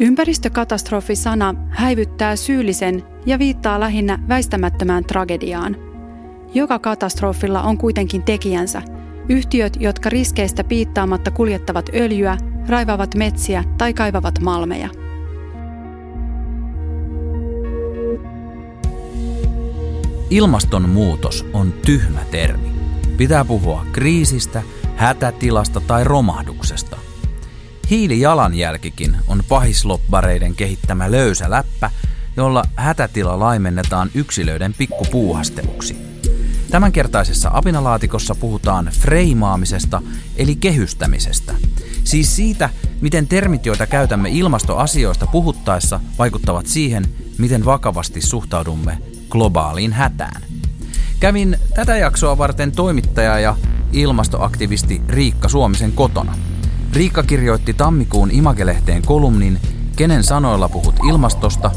Ympäristökatastrofi-sana häivyttää syyllisen ja viittaa lähinnä väistämättömään tragediaan. Joka katastrofilla on kuitenkin tekijänsä. Yhtiöt, jotka riskeistä piittaamatta kuljettavat öljyä, raivavat metsiä tai kaivavat malmeja. Ilmastonmuutos on tyhmä termi. Pitää puhua kriisistä, hätätilasta tai romahduksesta. Hiilijalanjälkikin on pahisloppareiden kehittämä löysä läppä, jolla hätätila laimennetaan yksilöiden pikkupuuhasteluksi. Tämänkertaisessa apinalaatikossa puhutaan freimaamisesta eli kehystämisestä. Siis siitä, miten termit, joita käytämme ilmastoasioista puhuttaessa, vaikuttavat siihen, miten vakavasti suhtaudumme globaaliin hätään. Kävin tätä jaksoa varten toimittaja ja ilmastoaktivisti Riikka Suomisen kotona. Riikka kirjoitti tammikuun Imagelehteen kolumnin Kenen sanoilla puhut ilmastosta,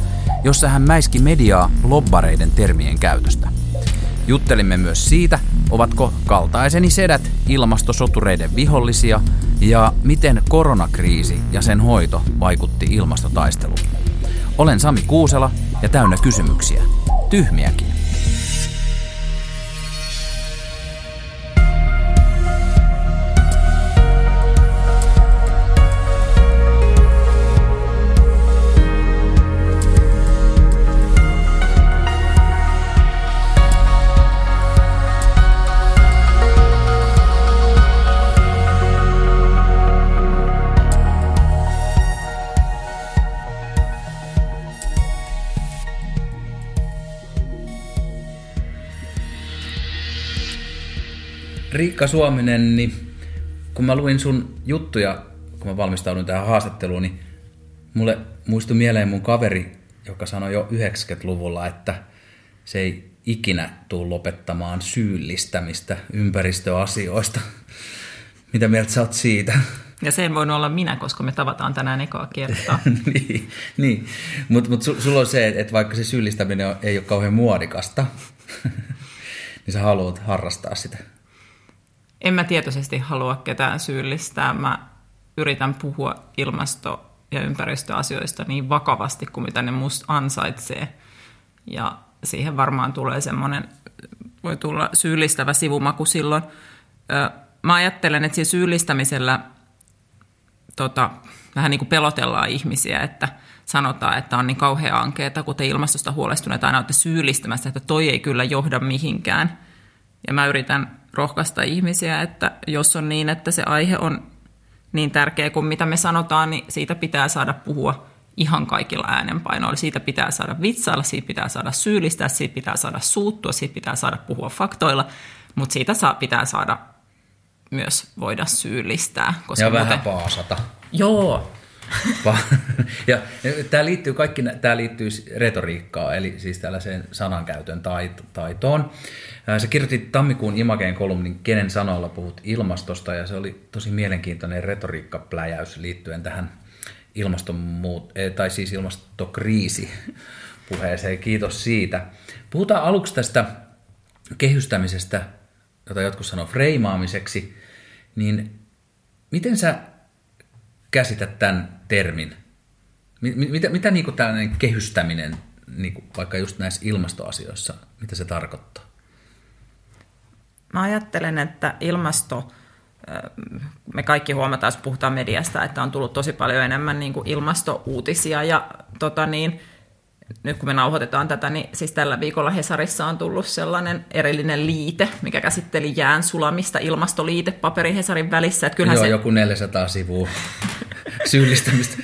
jossa hän mäiski mediaa lobbareiden termien käytöstä. Juttelimme myös siitä, ovatko kaltaiseni sedät ilmastosotureiden vihollisia ja miten koronakriisi ja sen hoito vaikutti ilmastotaisteluun. Olen Sami Kuusela ja täynnä kysymyksiä. Tyhmiäkin. Riikka Suominen, niin kun mä luin sun juttuja, kun mä valmistaudun tähän haastatteluun, niin mulle muistui mieleen mun kaveri, joka sanoi jo 90-luvulla, että se ei ikinä tule lopettamaan syyllistämistä ympäristöasioista. Mitä mieltä sä oot siitä? Ja se ei voinut olla minä, koska me tavataan tänään ekaa kertaa. niin, niin. mutta mut su, sulla on se, että vaikka se syyllistäminen ei ole kauhean muodikasta, niin sä haluat harrastaa sitä en mä tietoisesti halua ketään syyllistää. Mä yritän puhua ilmasto- ja ympäristöasioista niin vakavasti kuin mitä ne musta ansaitsee. Ja siihen varmaan tulee semmoinen, voi tulla syyllistävä sivumaku silloin. Mä ajattelen, että siinä syyllistämisellä tota, vähän niin kuin pelotellaan ihmisiä, että sanotaan, että on niin kauhea ankeeta, kun te ilmastosta huolestuneet aina olette syyllistämässä, että toi ei kyllä johda mihinkään. Ja mä yritän rohkaista ihmisiä, että jos on niin, että se aihe on niin tärkeä kuin mitä me sanotaan, niin siitä pitää saada puhua ihan kaikilla äänenpainoilla. Siitä pitää saada vitsailla, siitä pitää saada syyllistää, siitä pitää saada suuttua, siitä pitää saada puhua faktoilla, mutta siitä saa, pitää saada myös voida syyllistää. Koska ja muuten... vähän paasata. Joo. ja tämä liittyy kaikki, tämä liittyy retoriikkaan, eli siis tällaiseen sanankäytön taitoon. Sä kirjoitit tammikuun Imageen kolumnin Kenen sanoilla puhut ilmastosta, ja se oli tosi mielenkiintoinen retoriikkapläjäys liittyen tähän ilmastonmuut, eh, tai siis ilmastokriisi puheeseen. Kiitos siitä. Puhutaan aluksi tästä kehystämisestä, jota jotkut sanoo freimaamiseksi, niin miten sä käsität tämän termin? Mitä, mitä niin tällainen kehystäminen, niin kuin vaikka just näissä ilmastoasioissa, mitä se tarkoittaa? Mä ajattelen, että ilmasto, me kaikki huomataan, jos puhutaan mediasta, että on tullut tosi paljon enemmän niin kuin ilmastouutisia ja tota niin, nyt kun me nauhoitetaan tätä, niin siis tällä viikolla Hesarissa on tullut sellainen erillinen liite, mikä käsitteli jään sulamista, ilmastoliite paperin Hesarin välissä. Että Joo, se... joku 400 sivua syyllistämistä.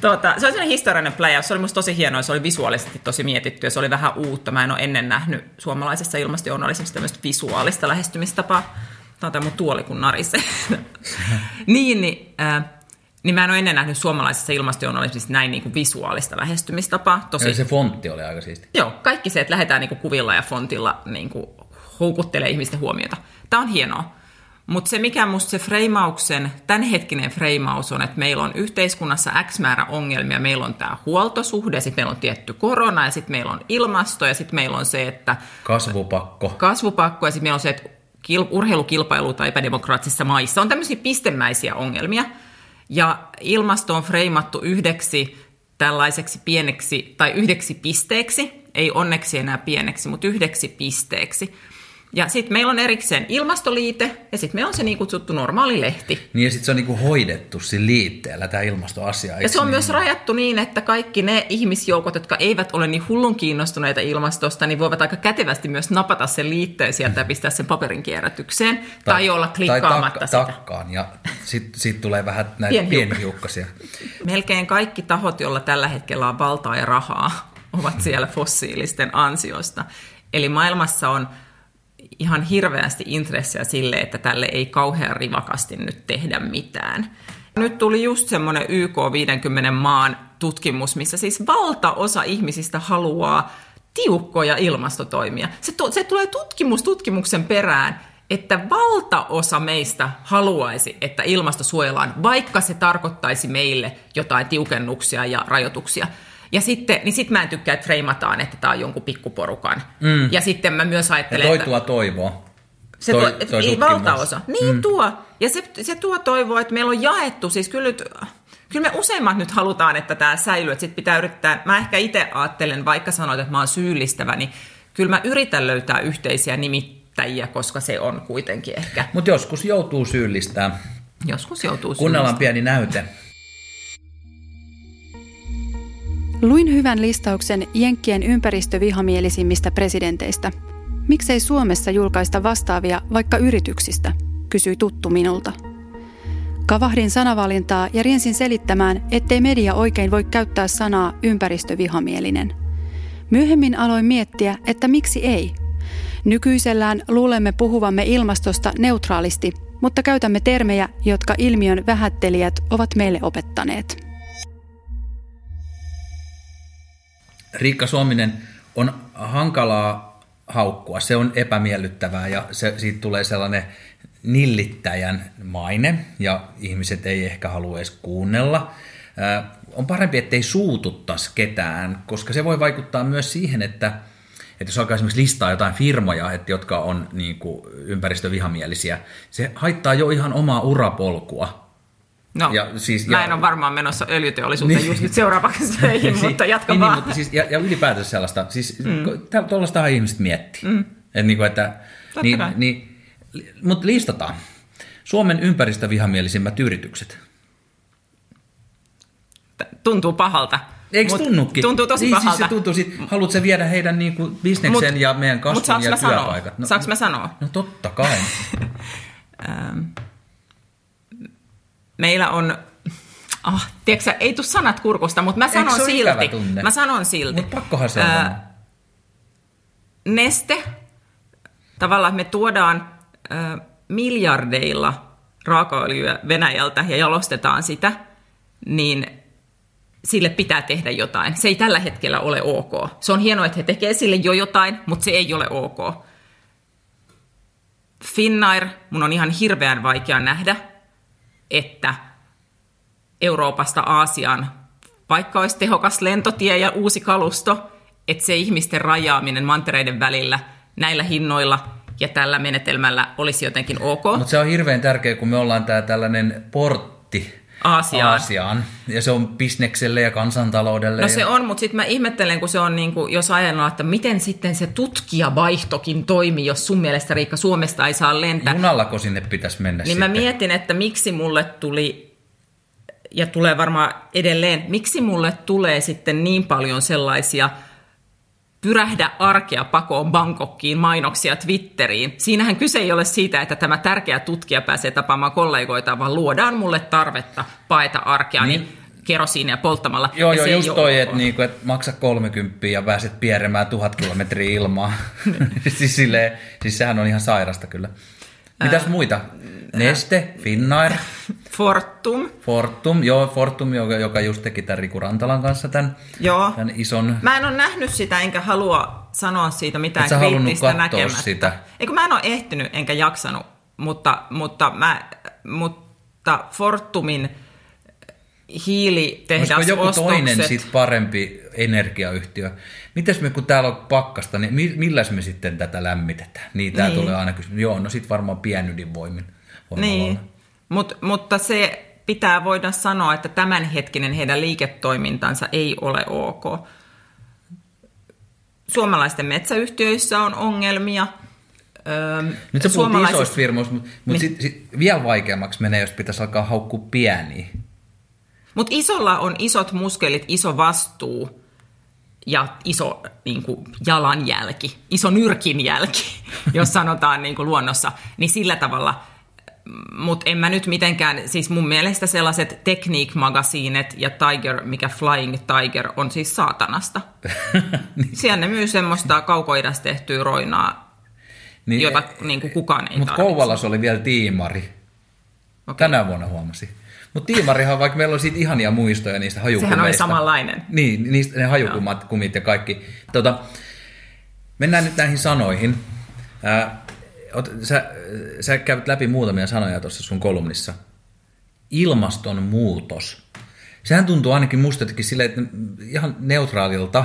Tuota, se oli sellainen historiallinen pläjäys. Se oli musta tosi hienoa, se oli visuaalisesti tosi mietitty ja se oli vähän uutta. Mä en ole ennen nähnyt suomalaisessa ilmastojournalismissa tämmöistä visuaalista lähestymistapaa. Tämä on tämä mun tuoli, kun narisee. niin, niin, äh, niin mä en ole ennen nähnyt suomalaisessa ilmastojournalismissa näin niin kuin visuaalista lähestymistapaa. Tosi... Ja se fontti oli aika siisti. Joo, kaikki se, että lähdetään niin kuin kuvilla ja fontilla niin kuin houkuttelee ihmisten huomiota. Tämä on hienoa. Mutta se, mikä musta se freimauksen, tämänhetkinen freimaus on, että meillä on yhteiskunnassa X määrä ongelmia. Meillä on tämä huoltosuhde, sitten meillä on tietty korona, ja sitten meillä on ilmasto, ja sitten meillä on se, että... Kasvupakko. Kasvupakko, ja sitten meillä on se, että urheilukilpailu tai epädemokraattisissa maissa on tämmöisiä pistemäisiä ongelmia. Ja ilmasto on freimattu yhdeksi tällaiseksi pieneksi tai yhdeksi pisteeksi, ei onneksi enää pieneksi, mutta yhdeksi pisteeksi. Ja sitten meillä on erikseen ilmastoliite ja sitten meillä on se niin kutsuttu normaali lehti. Niin ja sitten se on niinku hoidettu siinä liitteellä tämä ilmastoasia. Ja se on niin? myös rajattu niin, että kaikki ne ihmisjoukot, jotka eivät ole niin hullun kiinnostuneita ilmastosta, niin voivat aika kätevästi myös napata sen liitteen sieltä ja pistää sen paperin kierrätykseen. Tai, tai olla klikkaamatta tai sitä. takkaan ja sitten sit tulee vähän näitä pienhiukkasia. Melkein kaikki tahot, joilla tällä hetkellä on valtaa ja rahaa, ovat siellä fossiilisten ansiosta. Eli maailmassa on ihan hirveästi intressejä sille, että tälle ei kauhean rivakasti nyt tehdä mitään. Nyt tuli just semmoinen YK 50 maan tutkimus, missä siis valtaosa ihmisistä haluaa tiukkoja ilmastotoimia. Se, to, se tulee tutkimus tutkimuksen perään, että valtaosa meistä haluaisi, että ilmasto suojellaan, vaikka se tarkoittaisi meille jotain tiukennuksia ja rajoituksia. Ja sitten, niin sit mä en tykkää, että freimataan, että tämä on jonkun pikkuporukan. Mm. Ja sitten mä myös ajattelen, ja toi että... tuo toivoa. Se toi, tuo, toi ei valtaosa. Niin mm. tuo. Ja se, se tuo toivoa, että meillä on jaettu, siis kyllä nyt, kyllä me useimmat nyt halutaan, että tämä säilyy, että sit pitää yrittää, mä ehkä itse ajattelen, vaikka sanoit, että mä oon syyllistävä, niin kyllä mä yritän löytää yhteisiä nimittäjiä, koska se on kuitenkin ehkä. Mutta joskus joutuu syyllistämään. Joskus joutuu Kuunnellaan pieni näyte. Luin hyvän listauksen Jenkkien ympäristövihamielisimmistä presidenteistä. Miksei Suomessa julkaista vastaavia vaikka yrityksistä, kysyi tuttu minulta. Kavahdin sanavalintaa ja riensin selittämään, ettei media oikein voi käyttää sanaa ympäristövihamielinen. Myöhemmin aloin miettiä, että miksi ei. Nykyisellään luulemme puhuvamme ilmastosta neutraalisti, mutta käytämme termejä, jotka ilmiön vähättelijät ovat meille opettaneet. Riikka Suominen on hankalaa haukkua, se on epämiellyttävää ja se, siitä tulee sellainen nillittäjän maine ja ihmiset ei ehkä halua edes kuunnella. on parempi, ettei suututtaisi ketään, koska se voi vaikuttaa myös siihen, että, että jos alkaa esimerkiksi listaa jotain firmoja, että jotka on niin kuin ympäristövihamielisiä, se haittaa jo ihan omaa urapolkua No, ja siis, mä en ole varmaan menossa öljyteollisuuteen niin, just nyt seuraavaksi töihin, niin, mutta jatka niin, vaan. Niin, mutta siis, ja, ja ylipäätänsä sellaista, siis mm. tuollaistahan ihmiset miettii. Mm. Et niin kuin, että, niin, niin, mutta listataan. Suomen ympäristövihamielisimmät yritykset. Tuntuu pahalta. Eikö Mut tunnukin? Tuntuu tosi niin, pahalta. Siis se tuntuu, sit, haluatko vielä heidän niin kuin, bisneksen mut, ja meidän kasvun ja työpaikat? No, saanko mä sanoa? No totta kai. meillä on, ah, tiedätkö, ei tule sanat kurkusta, mutta mä sanon silti. Mä sanon silti. Mutta pakkohan se on Neste, tavallaan me tuodaan ää, miljardeilla raakaöljyä Venäjältä ja jalostetaan sitä, niin sille pitää tehdä jotain. Se ei tällä hetkellä ole ok. Se on hienoa, että he tekevät sille jo jotain, mutta se ei ole ok. Finnair, mun on ihan hirveän vaikea nähdä, että Euroopasta Aasiaan, vaikka olisi tehokas lentotie ja uusi kalusto, että se ihmisten rajaaminen mantereiden välillä näillä hinnoilla ja tällä menetelmällä olisi jotenkin ok. Mutta se on hirveän tärkeää, kun me ollaan tää tällainen portti Aasiaan. Aasiaan. Ja se on bisnekselle ja kansantaloudelle. No ja... se on, mutta sitten mä ihmettelen, kun se on niin kuin, jos ajatellaan, että miten sitten se tutkijavaihtokin toimii, jos sun mielestä Riikka Suomesta ei saa lentää. Junallako sinne pitäisi mennä Niin sitten? mä mietin, että miksi mulle tuli, ja tulee varmaan edelleen, miksi mulle tulee sitten niin paljon sellaisia pyrähdä arkea pakoon Bangkokkiin, mainoksia Twitteriin. Siinähän kyse ei ole siitä, että tämä tärkeä tutkija pääsee tapaamaan kollegoita, vaan luodaan mulle tarvetta paeta arkea. Niin, niin kerosiinia polttamalla. Joo, joo, just toi, että niinku, et maksa 30 ja pääset pieremään tuhat kilometriä ilmaa. siis, silleen, siis sehän on ihan sairasta kyllä. Mitäs muita? Neste, Finnair. Fortum. Fortum, joo, Fortum, joka, joka just teki tämän Riku Rantalan kanssa tämän, joo. tämän ison... Mä en ole nähnyt sitä, enkä halua sanoa siitä mitään Et kriittistä näkemättä. sitä? Eikö mä en ole ehtinyt, enkä jaksanut, mutta, mutta, mä, mutta Fortumin hiilitehdas Olisiko joku ostokset... toinen sit parempi energiayhtiö? Mites me, kun täällä on pakkasta, niin milläs me sitten tätä lämmitetään? Niin, tää niin. tulee aina kysymys. Joo, no sit varmaan pienydinvoimin. Niin, Mut, mutta se pitää voida sanoa, että tämänhetkinen heidän liiketoimintansa ei ole ok. Suomalaisten metsäyhtiöissä on ongelmia. Nyt sä puhut isoista firmoista, mutta niin. sit, sit vielä vaikeammaksi menee, jos pitäisi alkaa haukkua pieniä. Mutta isolla on isot muskelit, iso vastuu ja iso niin kuin, jalanjälki, iso nyrkinjälki, jos sanotaan niin kuin, luonnossa, niin sillä tavalla – mutta en mä nyt mitenkään, siis mun mielestä sellaiset Technique-magasiinet ja Tiger, mikä Flying Tiger on siis saatanasta. niin. Siellä ne myy semmoista kaukoidasta tehtyä roinaa, niin, jota niin kuin kukaan ei Mutta Kouvalassa oli vielä tiimari. Okay. Tänä vuonna huomasi. Mutta tiimarihan, vaikka meillä on siitä ihania muistoja niistä hajukumeista. Sehän oli samanlainen. Niin, niistä ne hajukumat, no. kumit ja kaikki. Tota, mennään nyt näihin sanoihin. Äh, sä, sä käyt läpi muutamia sanoja tuossa sun kolumnissa. Ilmastonmuutos. Sehän tuntuu ainakin musta jotenkin silleen, että ihan neutraalilta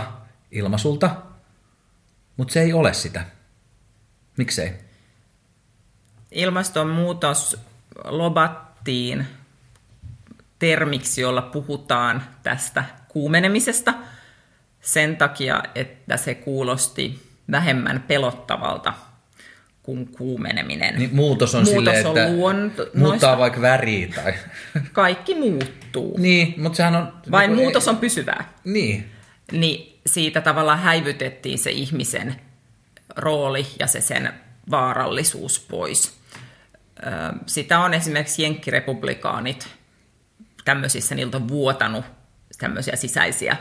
ilmaisulta, mutta se ei ole sitä. Miksei? Ilmastonmuutos lobattiin termiksi, jolla puhutaan tästä kuumenemisesta sen takia, että se kuulosti vähemmän pelottavalta – kuin kuumeneminen. Niin muutos on muutos silleen, että luonto, muuttaa vaikka väriä tai... Kaikki muuttuu. Niin, mutta sehän on... Vain niin, muutos on pysyvää. Niin. Niin siitä tavallaan häivytettiin se ihmisen rooli ja se sen vaarallisuus pois. Sitä on esimerkiksi jenkkirepublikaanit tämmöisissä, niiltä on vuotanut tämmöisiä sisäisiä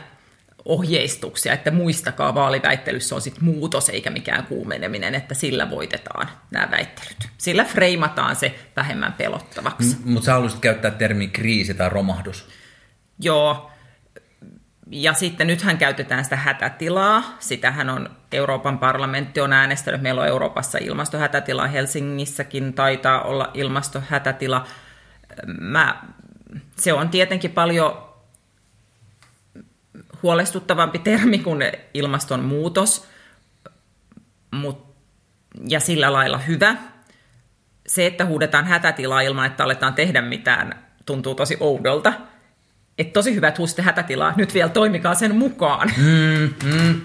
ohjeistuksia, että muistakaa vaaliväittelyssä on sitten muutos eikä mikään kuumeneminen, että sillä voitetaan nämä väittelyt. Sillä freimataan se vähemmän pelottavaksi. M- mutta sä haluaisit käyttää termi kriisi tai romahdus. Joo, ja sitten nythän käytetään sitä hätätilaa. Sitähän on Euroopan parlamentti on äänestänyt. Meillä on Euroopassa ilmastohätätila. Helsingissäkin taitaa olla ilmastohätätila. Mä, se on tietenkin paljon huolestuttavampi termi kuin ilmastonmuutos, mut, ja sillä lailla hyvä. Se, että huudetaan hätätilaa ilman, että aletaan tehdä mitään, tuntuu tosi oudolta. Että tosi hyvät huusitte hätätilaa, nyt vielä toimikaa sen mukaan. Mm, mm.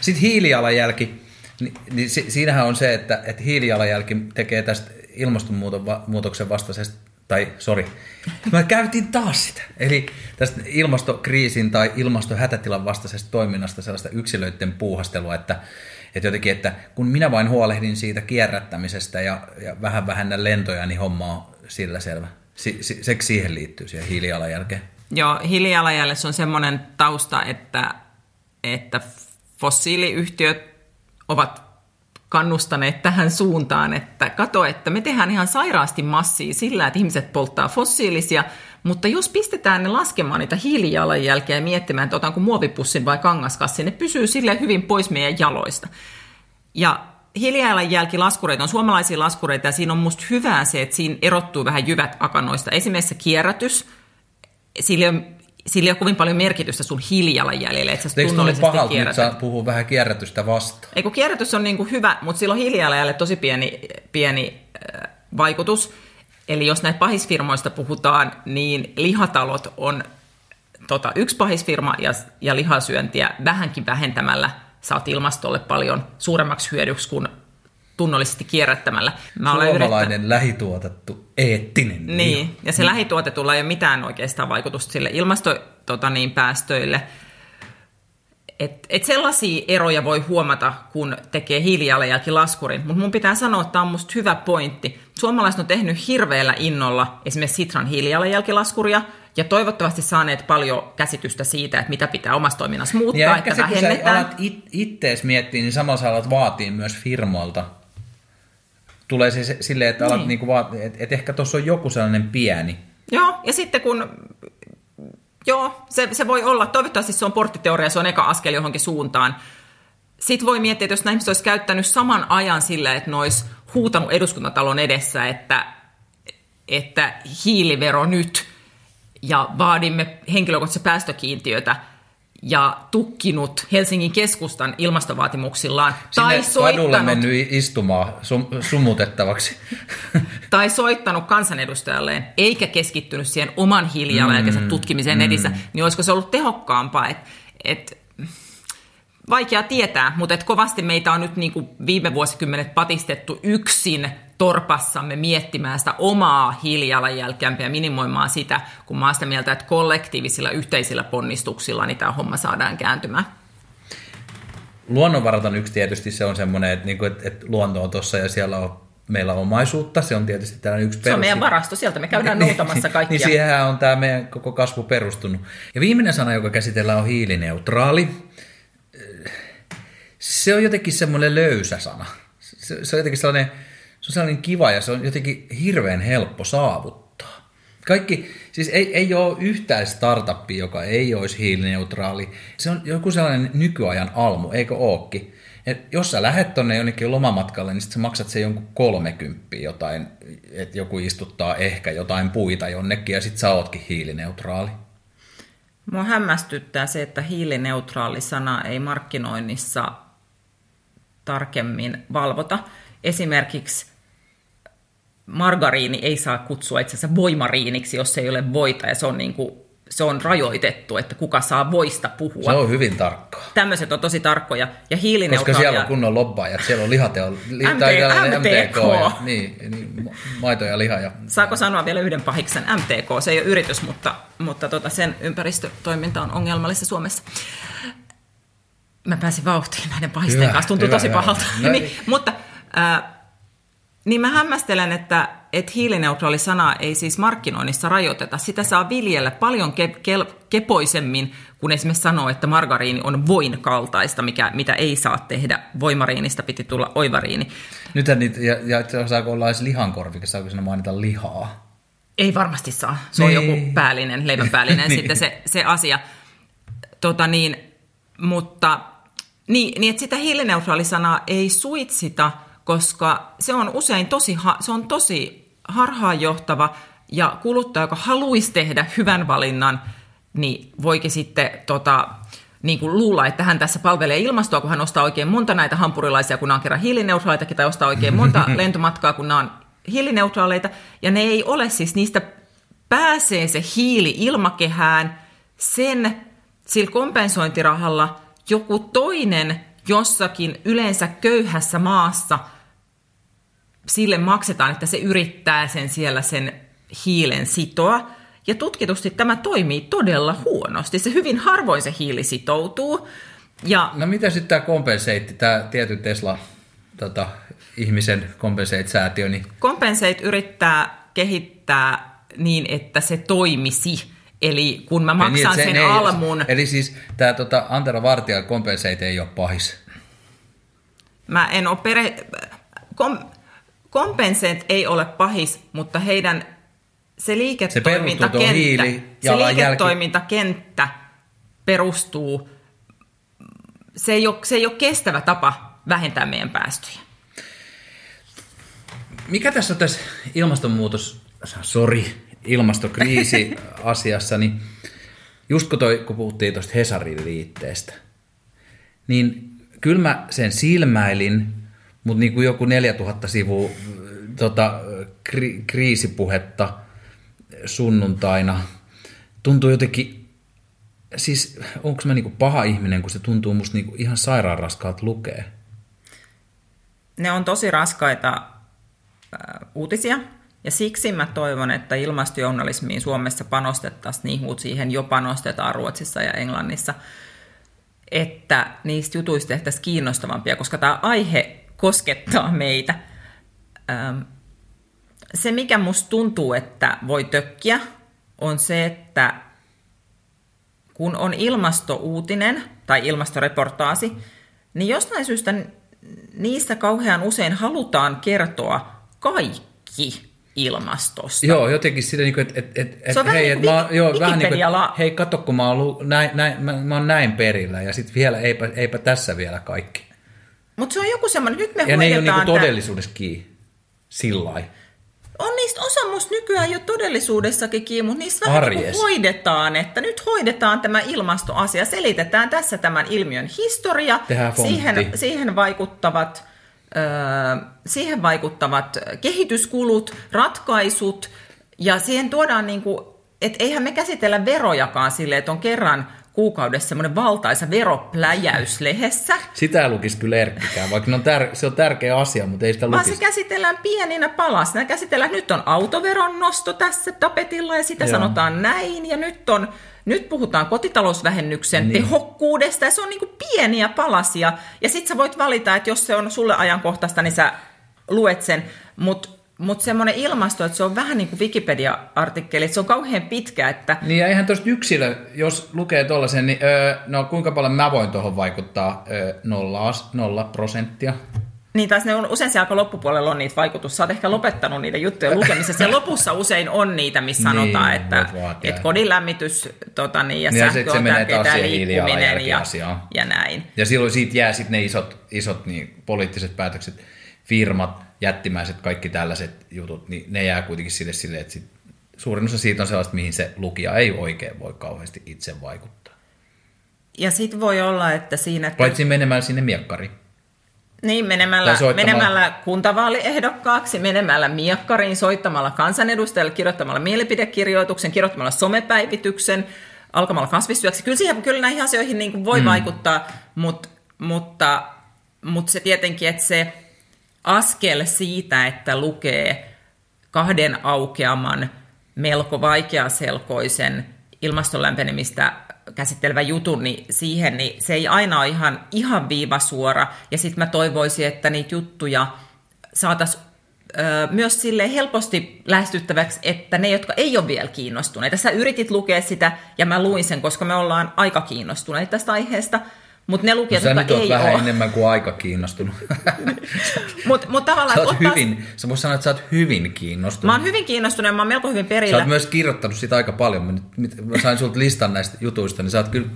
Sitten hiilijalanjälki. Ni, niin si, siinähän on se, että, että hiilijalanjälki tekee tästä ilmastonmuutoksen vastaisesta tai sori, mä käytin taas sitä. Eli tästä ilmastokriisin tai ilmastohätätilan vastaisesta toiminnasta sellaista yksilöiden puuhastelua, että, että jotenkin, että kun minä vain huolehdin siitä kierrättämisestä ja, ja vähän vähennän lentoja, niin homma on sillä selvä. Si, si, se siihen liittyy siihen hiilijalanjälkeen. Joo, hiilijalanjäljessä on semmoinen tausta, että, että fossiiliyhtiöt ovat kannustaneet tähän suuntaan, että kato, että me tehdään ihan sairaasti massia sillä, että ihmiset polttaa fossiilisia, mutta jos pistetään ne laskemaan niitä hiilijalanjälkeä ja miettimään, että otanko muovipussin vai kangaskassin, ne pysyy sille hyvin pois meidän jaloista. Ja hiilijalanjälkilaskureita on suomalaisia laskureita ja siinä on musta hyvää se, että siinä erottuu vähän jyvät akanoista. Esimerkiksi kierrätys, sillä on sillä ei ole kovin paljon merkitystä sun hiilijalanjäljelle, että sä tunnollisesti pahalta kierrätät. nyt puhuu vähän kierrätystä vastaan? Ei kun kierrätys on niin kuin hyvä, mutta sillä on hiilijalanjäljelle tosi pieni, pieni äh, vaikutus. Eli jos näitä pahisfirmoista puhutaan, niin lihatalot on tota, yksi pahisfirma ja, ja lihasyöntiä vähänkin vähentämällä saat ilmastolle paljon suuremmaksi hyödyksi kuin tunnollisesti kierrättämällä. Mä Suomalainen yrittä... lähituotettu eettinen. Niin, ja se niin. lähituotetulla ei ole mitään oikeastaan vaikutusta sille ilmastopäästöille. Tota niin, päästöille. Et, et sellaisia eroja voi huomata, kun tekee hiilijalanjälkilaskurin. Mutta mun pitää sanoa, että tämä on musta hyvä pointti. Suomalaiset on tehnyt hirveällä innolla esimerkiksi Sitran hiilijalanjälkilaskuria, ja toivottavasti saaneet paljon käsitystä siitä, että mitä pitää omassa toiminnassa muuttaa, ja että se, vähennetään. Kun sä alat it, ittees miettiä, niin samalla sä alat vaatii myös firmoilta tulee se silleen, että alat niin. niinku vaat, et, et ehkä tuossa on joku sellainen pieni. Joo, ja sitten kun, joo, se, se voi olla, toivottavasti se on porttiteoria, se on eka askel johonkin suuntaan. Sitten voi miettiä, että jos näin olisi käyttänyt saman ajan sillä, että ne olisi huutanut eduskuntatalon edessä, että, että hiilivero nyt, ja vaadimme henkilökohtaisia päästökiintiötä, ja tukkinut Helsingin keskustan ilmastovaatimuksillaan. Sinne tai soittanut, mennyt istumaan sum, sumutettavaksi. tai soittanut kansanedustajalleen, eikä keskittynyt siihen oman hiilijalanjälkensä mm, tutkimiseen mm. netissä, niin olisiko se ollut tehokkaampaa, että et, vaikea tietää, mutta et kovasti meitä on nyt niin kuin viime vuosikymmenet patistettu yksin torpassamme miettimään sitä omaa hiilijalanjälkeämpiä ja minimoimaan sitä, kun mä oon sitä mieltä, että kollektiivisilla yhteisillä ponnistuksilla niin tämä homma saadaan kääntymään. Luonnonvarat on yksi tietysti, se on semmoinen, että, niin että, että luonto on tuossa ja siellä on meillä on omaisuutta, se on tietysti tällainen yksi perus. Se on meidän varasto, sieltä me käydään noutamassa kaikkia. niin siihen on tämä meidän koko kasvu perustunut. Ja viimeinen sana, joka käsitellään, on hiilineutraali. Se on jotenkin semmoinen löysä sana. Se, se on jotenkin sellainen, se on sellainen kiva ja se on jotenkin hirveän helppo saavuttaa. Kaikki, siis ei, ei ole yhtään startuppia, joka ei olisi hiilineutraali. Se on joku sellainen nykyajan almu, eikö ookin? Et jos sä lähdet tonne jonnekin lomamatkalle, niin sit sä maksat se jonkun kolmekymppiä jotain, että joku istuttaa ehkä jotain puita jonnekin ja sit sä ootkin hiilineutraali. Mua hämmästyttää se, että hiilineutraali sana ei markkinoinnissa tarkemmin valvota. Esimerkiksi margariini ei saa kutsua itse asiassa voimariiniksi, jos se ei ole voita, ja se on, niin kuin, se on rajoitettu, että kuka saa voista puhua. Se on hyvin tarkkaa. Tämmöiset on tosi tarkkoja. Ja hiilineutraalia... Koska siellä on kunnon lobbaajat, siellä on lihateo, li, MT, tai MTK. Ja, niin, niin, maito ja liha. Ja, Saako sanoa vielä yhden pahiksen? MTK, se ei ole yritys, mutta, mutta tota sen ympäristötoiminta on ongelmallista Suomessa mä pääsin vauhtiin näiden pahisten hyvä, kanssa, tuntuu hyvä, tosi hyvä. pahalta. No, niin, mutta äh, niin mä hämmästelen, että, että hiilineutraali sana ei siis markkinoinnissa rajoiteta. Sitä saa viljellä paljon ke- ke- kepoisemmin, kun esimerkiksi sanoo, että margariini on voin kaltaista, mikä, mitä ei saa tehdä. Voimariinista piti tulla oivariini. Nyt niitä, ja, ja saako olla edes lihankorvi, saako sinä mainita lihaa? Ei varmasti saa. Se niin. on joku päällinen, leivän päällinen niin. sitten se, se asia. Tota niin, mutta niin, niin että sitä hiilineutraalisanaa ei suitsita, koska se on usein tosi, se on tosi harhaanjohtava ja kuluttaja, joka haluaisi tehdä hyvän valinnan, niin voikin sitten tota, niin kuin luulla, että hän tässä palvelee ilmastoa, kun hän ostaa oikein monta näitä hampurilaisia, kun nämä on kerran hiilineutraaleitakin, tai ostaa oikein monta lentomatkaa, kun nämä on hiilineutraaleita. Ja ne ei ole siis, niistä pääsee se hiili ilmakehään sen sillä kompensointirahalla – joku toinen jossakin yleensä köyhässä maassa, sille maksetaan, että se yrittää sen siellä sen hiilen sitoa. Ja tutkitusti tämä toimii todella huonosti. Se hyvin harvoin se hiili sitoutuu. Ja... No mitä sitten tämä kompenseitti, tämä tietty Tesla tota, ihmisen compensate-säätiö? Niin... Compensate yrittää kehittää niin, että se toimisi Eli kun mä niin, maksan niin, sen ne almun... Ei, eli siis tämä tota, Antero Vartija Compensate ei ole pahis? Mä en ole pere... Kom... Compensate ei ole pahis, mutta heidän se liiketoimintakenttä, se, hiili, se liiketoimintakenttä perustuu, se ei, ole, se ei ole kestävä tapa vähentää meidän päästöjä. Mikä tässä on tässä ilmastonmuutos, sori, ilmastokriisi asiassa, niin just kun, toi, kun puhuttiin tuosta Hesarin liitteestä, niin kyllä mä sen silmäilin, mutta niin kuin joku 4000 sivua tota, kri, kriisipuhetta sunnuntaina tuntuu jotenkin, siis onko mä niinku paha ihminen, kun se tuntuu musta niinku ihan sairaan raskaat lukee? Ne on tosi raskaita äh, uutisia, ja siksi mä toivon, että ilmastojournalismiin Suomessa panostettaisiin niin kuin siihen jo panostetaan Ruotsissa ja Englannissa, että niistä jutuista tehtäisiin kiinnostavampia, koska tämä aihe koskettaa meitä. Se, mikä musta tuntuu, että voi tökkiä, on se, että kun on ilmastouutinen tai ilmastoreportaasi, niin jostain syystä niistä kauhean usein halutaan kertoa kaikki ilmastosta. Joo, jotenkin sitä, niin että et, et, et, hei, et mä, joo, vähän niin kuin, hei, katso, kun mä oon, näin, näin, mä, mä oon näin perillä, ja sitten vielä, eipä, eipä tässä vielä kaikki. Mutta se on joku semmoinen, nyt me Ja ne ei ole niin todellisuudessa kiinni, sillä on niistä osa musta nykyään jo todellisuudessakin kiinni, mutta niistä vähän niin hoidetaan, että nyt hoidetaan tämä ilmastoasia, selitetään tässä tämän ilmiön historia, siihen, siihen vaikuttavat siihen vaikuttavat kehityskulut, ratkaisut, ja siihen tuodaan niin kuin, että eihän me käsitellä verojakaan silleen, että on kerran kuukaudessa semmoinen valtaisa veropläjäys lehdessä. Sitä ei lukisi kyllä Erkkikään, vaikka on tär- se on tärkeä asia, mutta ei sitä lukisi. Vaan se käsitellään pieninä palasina. Käsitellään, nyt on autoveron nosto tässä tapetilla ja sitä Joo. sanotaan näin ja nyt on nyt puhutaan kotitalousvähennyksen niin. tehokkuudesta ja se on niin kuin pieniä palasia. Ja sitten sä voit valita, että jos se on sulle ajankohtaista, niin sä luet sen. Mutta mutta semmoinen ilmasto, että se on vähän niin kuin Wikipedia-artikkeli, se on kauhean pitkä. Että... Niin ja eihän tuosta yksilö, jos lukee tuollaisen, niin öö, no kuinka paljon mä voin tuohon vaikuttaa öö, nolla, nolla prosenttia? Niin taas ne on, usein siellä loppupuolella on niitä vaikutus. Sä oot ehkä lopettanut niiden juttujen lukemisesta. Ja lopussa usein on niitä, missä niin, sanotaan, että, että kodin lämmitys tota, niin, ja niin, sähkö on tärkeää liikkuminen ja, ja näin. Ja silloin siitä jää sitten ne isot, isot niin, poliittiset päätökset, firmat, jättimäiset, kaikki tällaiset jutut, niin ne jää kuitenkin sille sille, että sit suurin osa siitä on sellaista, mihin se lukija ei oikein voi kauheasti itse vaikuttaa. Ja sitten voi olla, että siinä... Paitsi menemään sinne miekkariin. Niin, menemällä, menemällä kuntavaaliehdokkaaksi, menemällä miekkariin, soittamalla kansanedustajalle, kirjoittamalla mielipidekirjoituksen, kirjoittamalla somepäivityksen, alkamalla kasvistyöksi. Kyllä, siihen, kyllä näihin asioihin niin voi mm. vaikuttaa, mutta, mutta, mutta se tietenkin, että se askel siitä, että lukee kahden aukeaman melko vaikeaselkoisen ilmaston lämpenemistä käsittelevä jutun, niin siihen niin se ei aina ole ihan, ihan viivasuora. Ja sitten mä toivoisin, että niitä juttuja saataisiin myös sille helposti lähestyttäväksi, että ne, jotka ei ole vielä kiinnostuneita, sä yritit lukea sitä ja mä luin sen, koska me ollaan aika kiinnostuneita tästä aiheesta, mutta ne lukijat, no, jotka ei vähän ole... enemmän kuin aika kiinnostunut. Mut, mut tavallaan, sä, oot ottaa... hyvin, sä voisi sanoa, että sä oot hyvin kiinnostunut. Mä oon hyvin kiinnostunut ja mä oon melko hyvin perillä. Sä oot myös kirjoittanut sitä aika paljon. Mä, nyt, mä sain sulta listan näistä jutuista, niin sä oot kyllä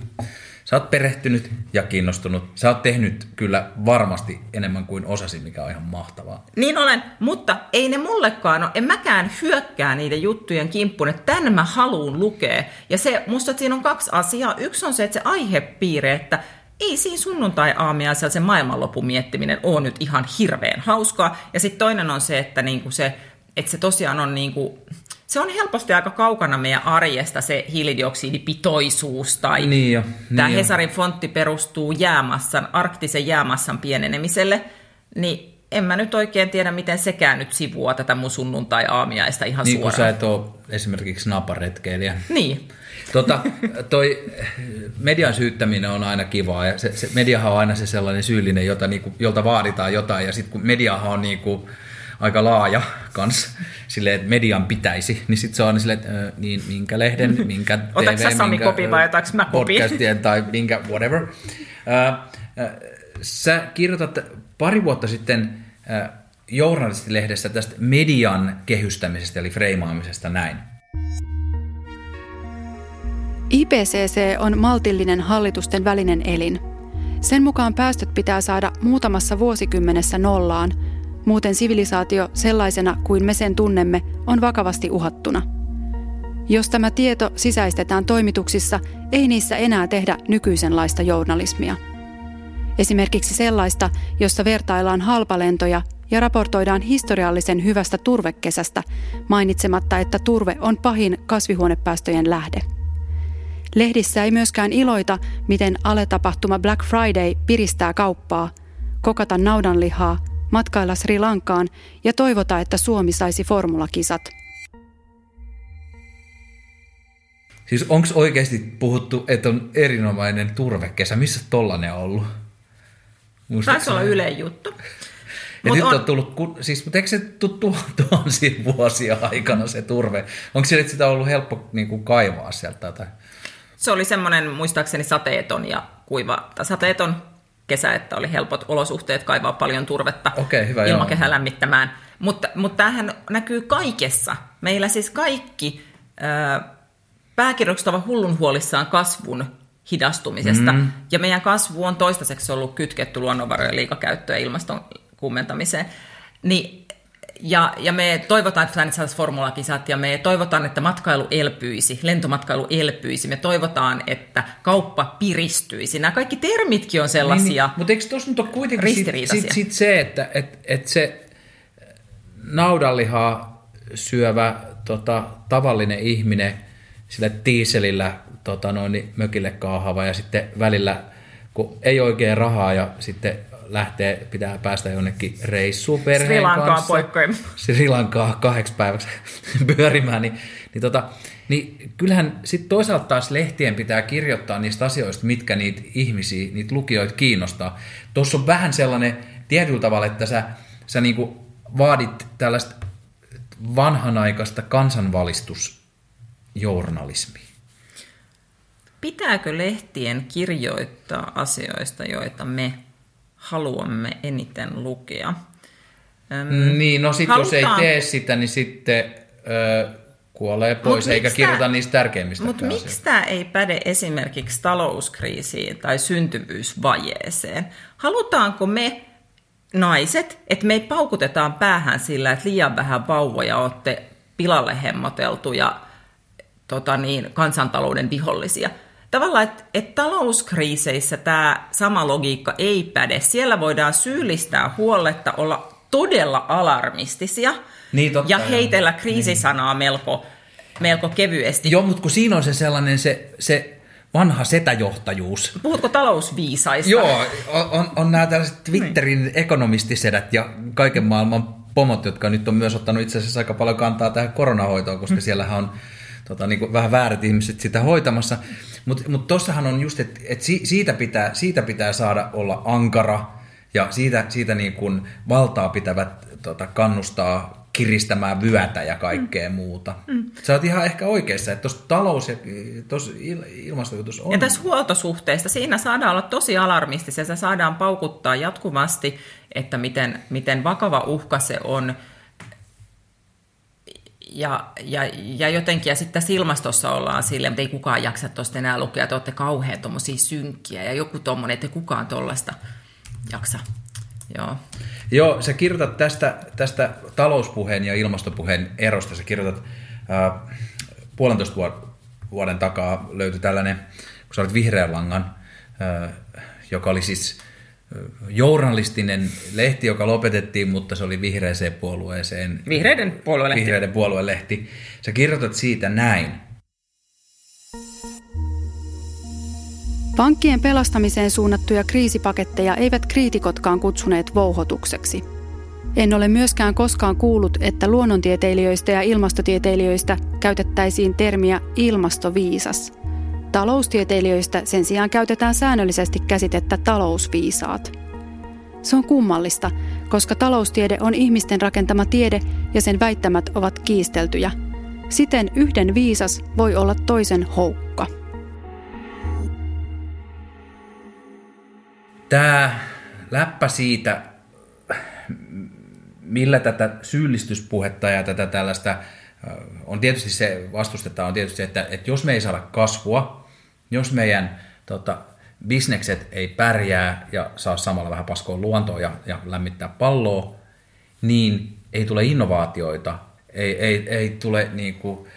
Sä oot perehtynyt ja kiinnostunut. Sä oot tehnyt kyllä varmasti enemmän kuin osasi, mikä on ihan mahtavaa. Niin olen, mutta ei ne mullekaan ole. En mäkään hyökkää niiden juttujen kimppuun, että tän mä haluun lukea. Ja se, musta siinä on kaksi asiaa. Yksi on se, että se aihepiiri, että ei siinä sunnuntai-aamiaisella se maailmanlopun miettiminen ole nyt ihan hirveän hauskaa. Ja sitten toinen on se, että niinku se, että se tosiaan on niinku, se on helposti aika kaukana meidän arjesta se hiilidioksidipitoisuus tai niin jo, tämä niin Hesarin fontti perustuu jäämassan, arktisen jäämassan pienenemiselle, niin en mä nyt oikein tiedä, miten sekään nyt sivua tätä mun sunnuntai-aamiaista ihan niin suoraan. Niin kuin sä et ole esimerkiksi naparetkeilijä. Niin. Tota, toi median syyttäminen on aina kivaa ja se, se mediahan on aina se sellainen syyllinen, jota, niinku, jolta vaaditaan jotain ja sitten kun mediahan on niinku, aika laaja kans, silleen, että median pitäisi, niin sitten se on silleen, että niin, minkä lehden, minkä TV, sä Sami kopi vai otaks mä kopi? Podcastien tai minkä whatever. sä kirjoitat pari vuotta sitten journalistilehdessä tästä median kehystämisestä eli freimaamisesta näin. IPCC on maltillinen hallitusten välinen elin. Sen mukaan päästöt pitää saada muutamassa vuosikymmenessä nollaan, muuten sivilisaatio sellaisena kuin me sen tunnemme on vakavasti uhattuna. Jos tämä tieto sisäistetään toimituksissa, ei niissä enää tehdä nykyisenlaista journalismia. Esimerkiksi sellaista, jossa vertaillaan halpalentoja ja raportoidaan historiallisen hyvästä turvekesästä, mainitsematta, että turve on pahin kasvihuonepäästöjen lähde. Lehdissä ei myöskään iloita, miten aletapahtuma Black Friday piristää kauppaa, kokata naudanlihaa, matkailla Sri Lankaan ja toivota, että Suomi saisi formulakisat. Siis onko oikeasti puhuttu, että on erinomainen turvekesä? Missä tollanen on ollut? Taisi olla Yle juttu. Ja nyt on, on tullut, siis, mutta eikö se tuttu tuhansia vuosia aikana se turve? Onko se, että sitä ollut helppo niin kuin kaivaa sieltä? Tai? Se oli semmoinen muistaakseni sateeton ja kuiva, tai sateeton kesä, että oli helpot olosuhteet kaivaa paljon turvetta okay, hyvä, ilmakehä joo. lämmittämään. Mutta, mutta tämähän näkyy kaikessa. Meillä siis kaikki äh, pääkirjoitukset ovat hullun huolissaan kasvun hidastumisesta. Mm. Ja meidän kasvu on toistaiseksi ollut kytketty luonnonvarojen liikakäyttöön ja ilmaston kuumentamiseen. Niin ja, ja me toivotaan, että saataisiin formulakisat ja me toivotaan, että matkailu elpyisi, lentomatkailu elpyisi. Me toivotaan, että kauppa piristyisi. Nämä kaikki termitkin on sellaisia niin, niin. Mutta eikö tuossa nyt ole kuitenkin sit, sit, sit se, että et, et se naudanlihaa syövä tota, tavallinen ihminen sillä tiiselillä tota noin, mökille kaahava ja sitten välillä, kun ei oikein rahaa ja sitten lähtee, pitää päästä jonnekin reissuun perheen Sri Lankaa kanssa. poikkojen. Sri Lankaa kahdeksi päiväksi pyörimään, niin, niin, tota, niin kyllähän sitten toisaalta taas lehtien pitää kirjoittaa niistä asioista, mitkä niitä ihmisiä, niitä lukijoita kiinnostaa. Tuossa on vähän sellainen tietyllä tavalla, että sä, sä niinku vaadit tällaista vanhanaikaista kansanvalistusjournalismia. Pitääkö lehtien kirjoittaa asioista, joita me haluamme eniten lukea? Öm, niin, no sitten jos ei tee sitä, niin sitten ö, kuolee pois, eikä kirjoita tää, niistä tärkeimmistä Mutta miksi tämä ei päde esimerkiksi talouskriisiin tai syntyvyysvajeeseen? Halutaanko me naiset, että me paukutetaan päähän sillä, että liian vähän vauvoja olette pilalle hemmoteltu ja tota niin, kansantalouden vihollisia. Tavallaan, että, että talouskriiseissä tämä sama logiikka ei päde. Siellä voidaan syyllistää huoletta, olla todella alarmistisia niin, totta, ja heitellä kriisisanaa niin. melko, melko kevyesti. Joo, mutta kun siinä on se sellainen se, se vanha setäjohtajuus. Puhutko talousviisaista? Joo, on, on nämä tällaiset Twitterin niin. ekonomistisedät ja kaiken maailman pomot, jotka nyt on myös ottanut itse asiassa aika paljon kantaa tähän koronahoitoon, koska mm. siellähän on tota, niin kuin vähän väärät ihmiset sitä hoitamassa. Mutta mut tossahan on just, että et siitä, pitää, siitä pitää saada olla ankara ja siitä, siitä niin kuin valtaa pitävät tota, kannustaa kiristämään vyötä ja kaikkea mm. muuta. Mm. Sä oot ihan ehkä oikeassa, että tuossa talous- ja tuossa ilmastojutus on... Ja tässä huoltosuhteesta, siinä saadaan olla tosi alarmistisia, se saadaan paukuttaa jatkuvasti, että miten, miten vakava uhka se on. Ja, ja, ja jotenkin, ja sitten tässä ilmastossa ollaan silleen, että ei kukaan jaksa tuosta enää lukea, että olette kauhean tuommoisia synkkiä, ja joku tuommoinen, että kukaan tuollaista jaksa. Joo. Joo, sä kirjoitat tästä, tästä talouspuheen ja ilmastopuheen erosta, sä kirjoitat äh, puolentoista vuoden takaa löytyi tällainen, kun sä olet vihreän langan, äh, joka oli siis journalistinen lehti, joka lopetettiin, mutta se oli vihreäseen puolueeseen. Vihreiden puoluelehti. Vihreiden puoluelehti. Sä kirjoitat siitä näin. Pankkien pelastamiseen suunnattuja kriisipaketteja eivät kriitikotkaan kutsuneet vouhotukseksi. En ole myöskään koskaan kuullut, että luonnontieteilijöistä ja ilmastotieteilijöistä käytettäisiin termiä ilmastoviisas. Taloustieteilijöistä sen sijaan käytetään säännöllisesti käsitettä talousviisaat. Se on kummallista, koska taloustiede on ihmisten rakentama tiede ja sen väittämät ovat kiisteltyjä. Siten yhden viisas voi olla toisen houkka. Tämä läppä siitä, millä tätä syyllistyspuhetta ja tätä tällaista on tietysti se, vastustetaan on tietysti se, että, että jos me ei saada kasvua, jos meidän tota, bisnekset ei pärjää ja saa samalla vähän paskoa luontoa ja, ja lämmittää palloa, niin ei tule innovaatioita, ei, ei, ei tule niin kuin,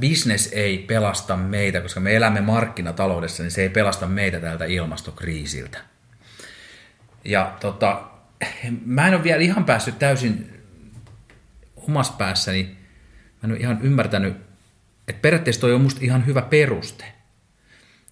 business ei pelasta meitä, koska me elämme markkinataloudessa, niin se ei pelasta meitä tältä ilmastokriisiltä. Ja tota, mä en ole vielä ihan päässyt täysin omassa päässäni, mä en ole ihan ymmärtänyt, että periaatteessa toi on musta ihan hyvä peruste.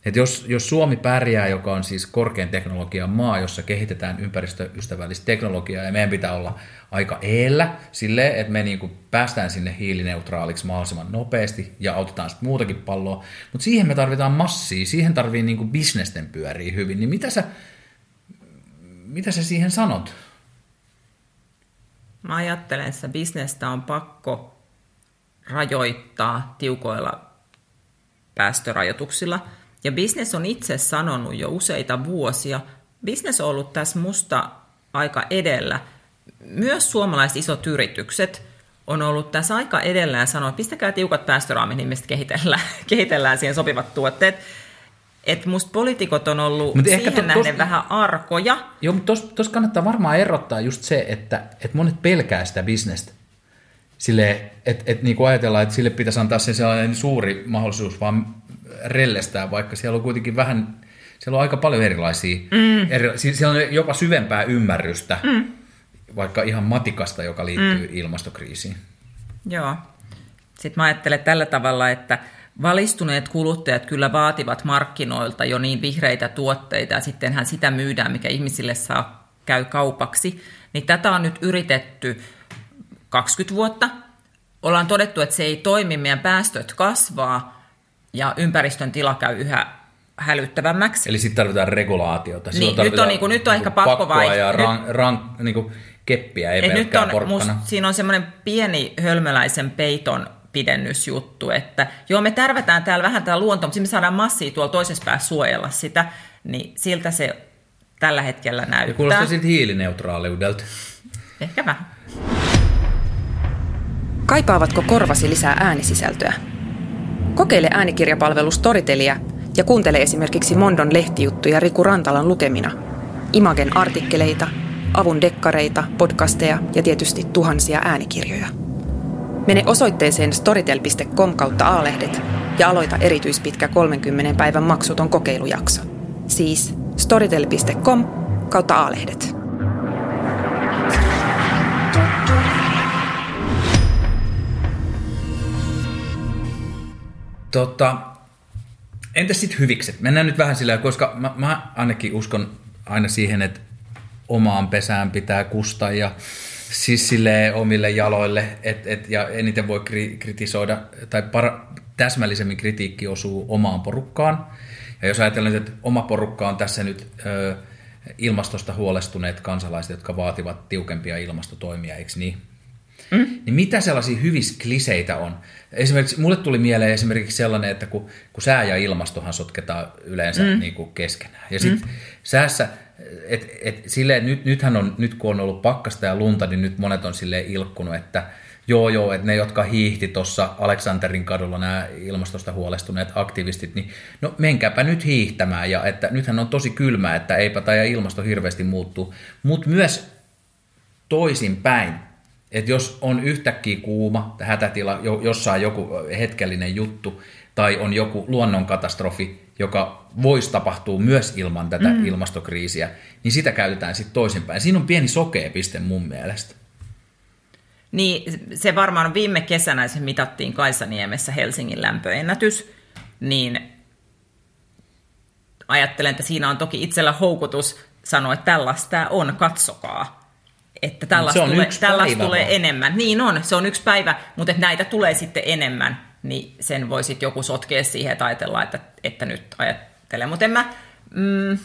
Että jos, jos Suomi pärjää, joka on siis korkean teknologian maa, jossa kehitetään ympäristöystävällistä teknologiaa, ja meidän pitää olla aika eellä sille, että me niinku päästään sinne hiilineutraaliksi mahdollisimman nopeasti ja autetaan sitten muutakin palloa, mutta siihen me tarvitaan massia, siihen tarvii niinku bisnesten pyöriä hyvin, niin mitä sä, mitä sä siihen sanot? Mä ajattelen, että bisnestä on pakko rajoittaa tiukoilla päästörajoituksilla. Ja business on itse sanonut jo useita vuosia, business on ollut tässä musta aika edellä. Myös suomalaiset isot yritykset on ollut tässä aika edellä ja sanoo, että pistäkää tiukat päästöraamit, niin mistä kehitellään, kehitellään siihen sopivat tuotteet että musta poliitikot on ollut Mut siihen to, nähden tos, vähän arkoja. Joo, mutta tuossa kannattaa varmaan erottaa just se, että, että monet pelkää sitä bisnestä. sille, että et, niin ajatellaan, että sille pitäisi antaa se sellainen suuri mahdollisuus vaan rellestää, vaikka siellä on kuitenkin vähän, siellä on aika paljon erilaisia, mm. eri, siellä on jopa syvempää ymmärrystä, mm. vaikka ihan matikasta, joka liittyy mm. ilmastokriisiin. Joo. Sitten mä ajattelen tällä tavalla, että valistuneet kuluttajat kyllä vaativat markkinoilta jo niin vihreitä tuotteita, ja sittenhän sitä myydään, mikä ihmisille saa käy kaupaksi. Niin tätä on nyt yritetty 20 vuotta. Ollaan todettu, että se ei toimi, meidän päästöt kasvaa, ja ympäristön tila käy yhä hälyttävämmäksi. Eli sitten tarvitaan regulaatiota. niin, nyt on, niin kuin, nyt on ehkä pakko vaihtaa. ja ran, ran, niin kuin keppiä, ei nyt on, musta, siinä on semmoinen pieni hölmöläisen peiton pidennysjuttu, että joo me tärvätään täällä vähän täällä luontoa, mutta me saadaan massia tuolla toisessa päässä suojella sitä, niin siltä se tällä hetkellä näyttää. Ja kuulostaa siltä hiilineutraaliudelta. Ehkä vähän. Kaipaavatko korvasi lisää äänisisältöä? Kokeile äänikirjapalvelu Storytelia ja kuuntele esimerkiksi Mondon lehtijuttuja Riku Rantalan lukemina, Imagen artikkeleita, avun dekkareita, podcasteja ja tietysti tuhansia äänikirjoja. Mene osoitteeseen storytel.com kautta aalehdet ja aloita erityispitkä 30 päivän maksuton kokeilujakso. Siis storytel.com kautta aalehdet. Tota, entäs sitten hyvikset? Mennään nyt vähän sillä, koska mä, mä ainakin uskon aina siihen, että omaan pesään pitää kustaa ja siis omille jaloille, et, et, ja eniten voi kri, kritisoida, tai para, täsmällisemmin kritiikki osuu omaan porukkaan. Ja jos ajatellaan, että oma porukka on tässä nyt ö, ilmastosta huolestuneet kansalaiset, jotka vaativat tiukempia ilmastotoimia, eikö niin? Mm. Niin mitä sellaisia hyvissä kliseitä on? Esimerkiksi mulle tuli mieleen esimerkiksi sellainen, että kun, kun sää ja ilmastohan sotketaan yleensä mm. niin kuin keskenään. Ja sitten mm. säässä et, et silleen, nyt, nythän on, nyt kun on ollut pakkasta ja lunta, niin nyt monet on silleen ilkkunut, että joo joo, että ne, jotka hiihti tuossa Aleksanterin kadulla, nämä ilmastosta huolestuneet aktivistit, niin no menkääpä nyt hiihtämään, ja että nythän on tosi kylmää, että eipä tai ilmasto hirveästi muuttuu, mutta myös toisinpäin, että jos on yhtäkkiä kuuma, hätätila, jossain joku hetkellinen juttu, tai on joku luonnonkatastrofi, joka voisi tapahtua myös ilman tätä mm. ilmastokriisiä, niin sitä käytetään sitten toisinpäin. Siinä on pieni sokea piste mun mielestä. Niin, se varmaan viime kesänä se mitattiin Kaisaniemessä Helsingin lämpöennätys, niin ajattelen, että siinä on toki itsellä houkutus sanoa, että tällaista on, katsokaa. Että tällaista, tulee, tällaista tulee enemmän. Niin on, se on yksi päivä, mutta että näitä tulee sitten enemmän niin sen voi sitten joku sotkea siihen, että ajatellaan, että, että nyt ajattelen. Mutta en mä... Mm...